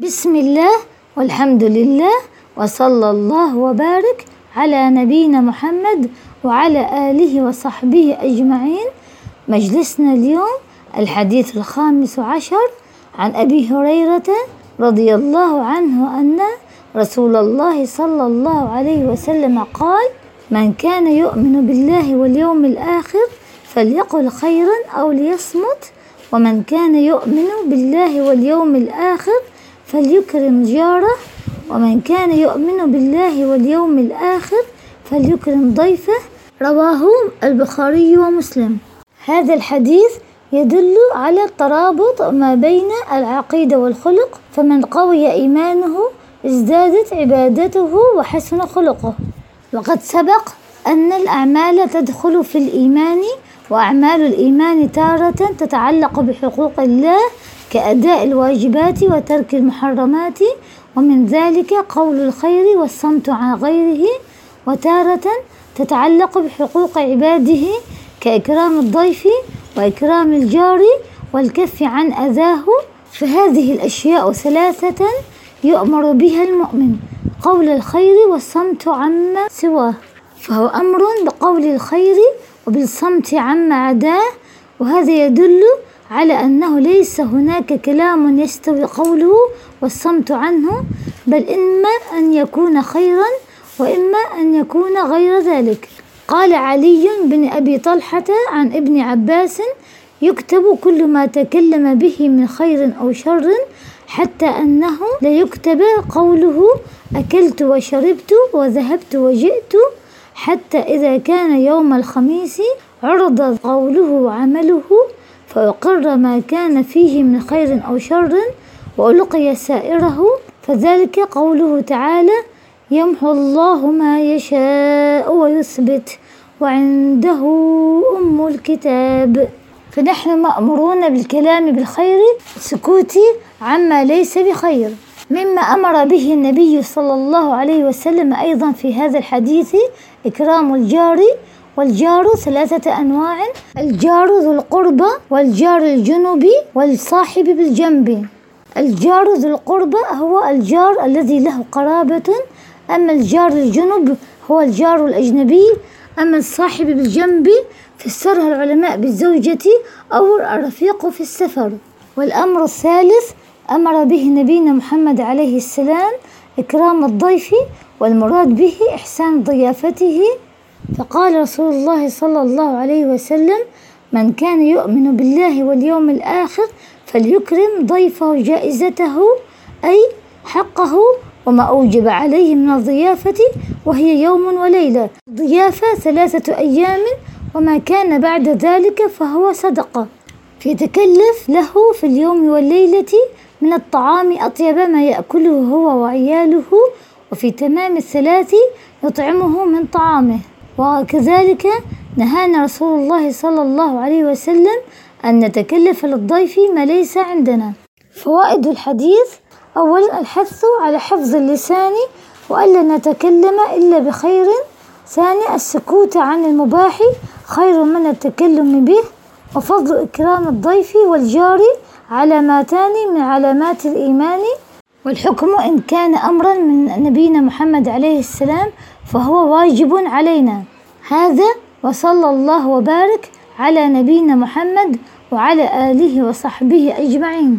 بسم الله والحمد لله وصلى الله وبارك على نبينا محمد وعلى آله وصحبه أجمعين. مجلسنا اليوم الحديث الخامس عشر عن أبي هريرة رضي الله عنه أن رسول الله صلى الله عليه وسلم قال من كان يؤمن بالله واليوم الآخر فليقل خيرا أو ليصمت ومن كان يؤمن بالله واليوم الآخر فليكرم جاره ومن كان يؤمن بالله واليوم الآخر فليكرم ضيفه رواه البخاري ومسلم. هذا الحديث يدل على الترابط ما بين العقيدة والخلق فمن قوي إيمانه ازدادت عبادته وحسن خلقه. وقد سبق أن الأعمال تدخل في الإيمان وأعمال الإيمان تارة تتعلق بحقوق الله كأداء الواجبات وترك المحرمات ومن ذلك قول الخير والصمت عن غيره وتارة تتعلق بحقوق عباده كإكرام الضيف وإكرام الجار والكف عن أذاه. فهذه الأشياء ثلاثة يؤمر بها المؤمن قول الخير والصمت عما سواه. فهو أمر بقول الخير وبالصمت عما عداه وهذا يدل على أنه ليس هناك كلام يستوي قوله والصمت عنه بل إما أن يكون خيرا وإما أن يكون غير ذلك. قال علي بن أبي طلحة عن ابن عباس يكتب كل ما تكلم به من خير أو شر حتى أنه ليكتب قوله أكلت وشربت وذهبت وجئت حتى إذا كان يوم الخميس عرض قوله وعمله فأقر ما كان فيه من خير أو شر وألقي سائره فذلك قوله تعالى يمحو الله ما يشاء ويثبت وعنده أم الكتاب. فنحن مأمورون بالكلام بالخير سكوت عما ليس بخير مما أمر به النبي صلى الله عليه وسلم أيضا في هذا الحديث إكرام الجار والجار ثلاثة أنواع الجار ذو القربى والجار الجنبي والصاحب بالجنب. الجار ذو القربى هو الجار الذي له قرابة أما الجار الجنب هو الجار الأجنبي أما الصاحب بالجنب فسرها العلماء بالزوجة أو الرفيق في السفر. والأمر الثالث أمر به نبينا محمد عليه السلام إكرام الضيف والمراد به إحسان ضيافته فقال رسول الله صلى الله عليه وسلم من كان يؤمن بالله واليوم الآخر فليكرم ضيفه جائزته أي حقه وما أوجب عليه من الضيافة وهي يوم وليلة. ضيافة ثلاثة أيام وما كان بعد ذلك فهو صدقة. فيتكلف له في اليوم والليلة من الطعام أطيب ما يأكله هو وعياله وفي تمام الثلاث يطعمه من طعامه. وكذلك نهانا رسول الله صلى الله عليه وسلم أن نتكلف للضيف ما ليس عندنا. فوائد الحديث أولا الحث على حفظ اللسان وألا نتكلم إلا بخير. ثاني السكوت عن المباح خير من التكلم به. وفضل إكرام الضيف والجار علاماتان من علامات الإيمان. والحكم إن كان أمرا من نبينا محمد عليه السلام فهو واجب علينا. هذا وصلى الله وبارك على نبينا محمد وعلى آله وصحبه أجمعين.